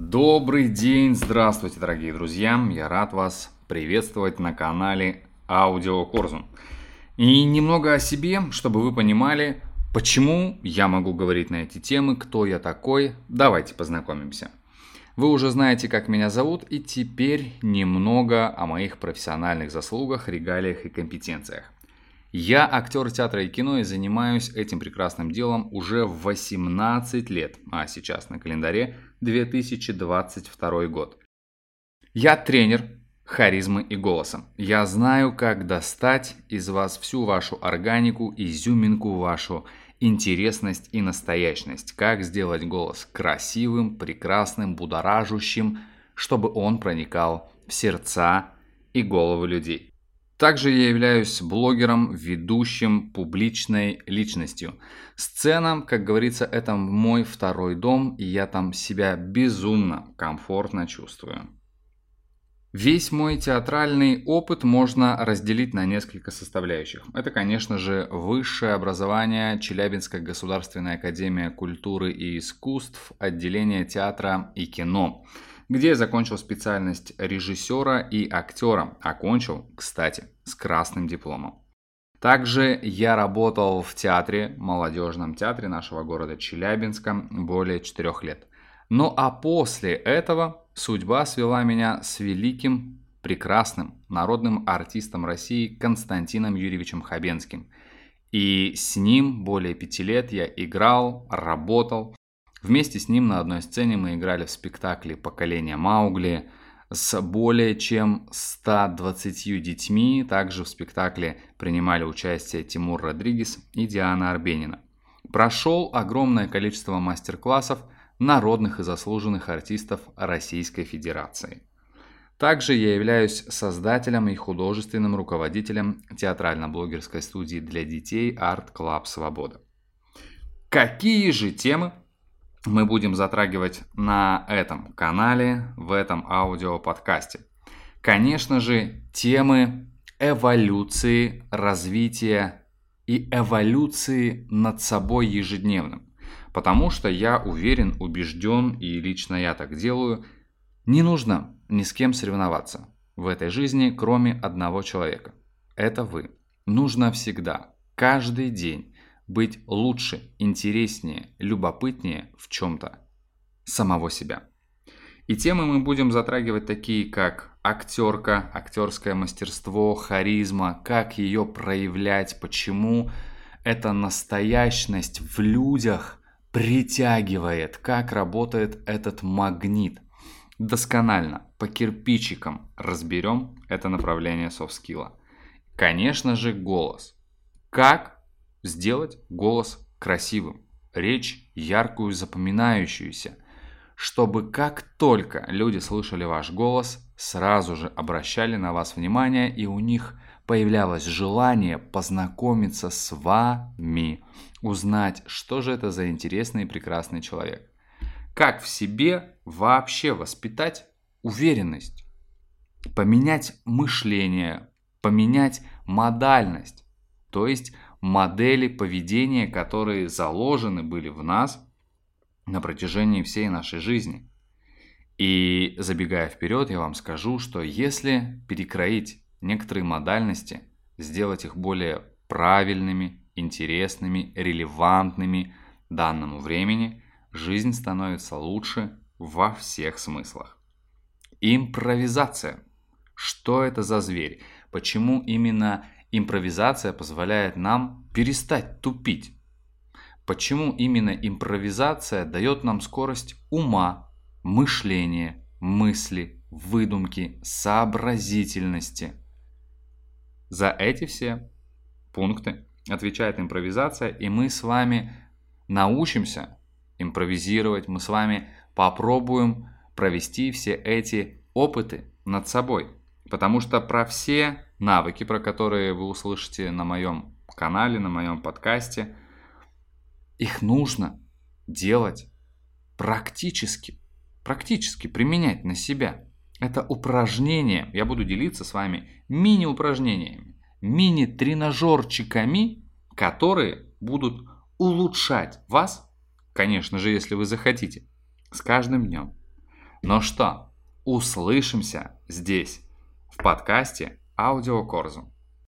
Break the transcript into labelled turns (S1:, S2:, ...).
S1: Добрый день, здравствуйте, дорогие друзья. Я рад вас приветствовать на канале Аудио Корзун. И немного о себе, чтобы вы понимали, почему я могу говорить на эти темы, кто я такой. Давайте познакомимся. Вы уже знаете, как меня зовут, и теперь немного о моих профессиональных заслугах, регалиях и компетенциях. Я актер театра и кино и занимаюсь этим прекрасным делом уже 18 лет, а сейчас на календаре 2022 год. Я тренер харизмы и голоса. Я знаю, как достать из вас всю вашу органику, изюминку вашу, интересность и настоящность. Как сделать голос красивым, прекрасным, будоражущим, чтобы он проникал в сердца и головы людей. Также я являюсь блогером, ведущим, публичной личностью. Сцена, как говорится, это мой второй дом, и я там себя безумно комфортно чувствую. Весь мой театральный опыт можно разделить на несколько составляющих. Это, конечно же, высшее образование, Челябинская государственная академия культуры и искусств, отделение театра и кино – где закончил специальность режиссера и актера. Окончил, кстати, с красным дипломом. Также я работал в театре, молодежном театре нашего города Челябинска более четырех лет. Ну а после этого судьба свела меня с великим, прекрасным народным артистом России Константином Юрьевичем Хабенским. И с ним более пяти лет я играл, работал, Вместе с ним на одной сцене мы играли в спектакле «Поколение Маугли» с более чем 120 детьми. Также в спектакле принимали участие Тимур Родригес и Диана Арбенина. Прошел огромное количество мастер-классов народных и заслуженных артистов Российской Федерации. Также я являюсь создателем и художественным руководителем театрально-блогерской студии для детей Art Club Свобода. Какие же темы мы будем затрагивать на этом канале, в этом аудиоподкасте. Конечно же, темы эволюции, развития и эволюции над собой ежедневным. Потому что я уверен, убежден и лично я так делаю, не нужно ни с кем соревноваться в этой жизни, кроме одного человека. Это вы. Нужно всегда, каждый день быть лучше, интереснее, любопытнее в чем-то самого себя. И темы мы будем затрагивать такие, как актерка, актерское мастерство, харизма, как ее проявлять, почему эта настоящность в людях притягивает, как работает этот магнит. Досконально, по кирпичикам разберем это направление софт-скилла. Конечно же, голос. Как Сделать голос красивым, речь яркую, запоминающуюся, чтобы как только люди слышали ваш голос, сразу же обращали на вас внимание и у них появлялось желание познакомиться с вами, узнать, что же это за интересный и прекрасный человек. Как в себе вообще воспитать уверенность, поменять мышление, поменять модальность, то есть модели поведения, которые заложены были в нас на протяжении всей нашей жизни. И забегая вперед, я вам скажу, что если перекроить некоторые модальности, сделать их более правильными, интересными, релевантными данному времени, жизнь становится лучше во всех смыслах. Импровизация. Что это за зверь? Почему именно импровизация позволяет нам перестать тупить. Почему именно импровизация дает нам скорость ума, мышления, мысли, выдумки, сообразительности? За эти все пункты отвечает импровизация, и мы с вами научимся импровизировать, мы с вами попробуем провести все эти опыты над собой. Потому что про все навыки, про которые вы услышите на моем канале, на моем подкасте, их нужно делать практически, практически применять на себя. Это упражнение, я буду делиться с вами мини-упражнениями, мини-тренажерчиками, которые будут улучшать вас, конечно же, если вы захотите, с каждым днем. Ну что, услышимся здесь, в подкасте Аудио Корзу.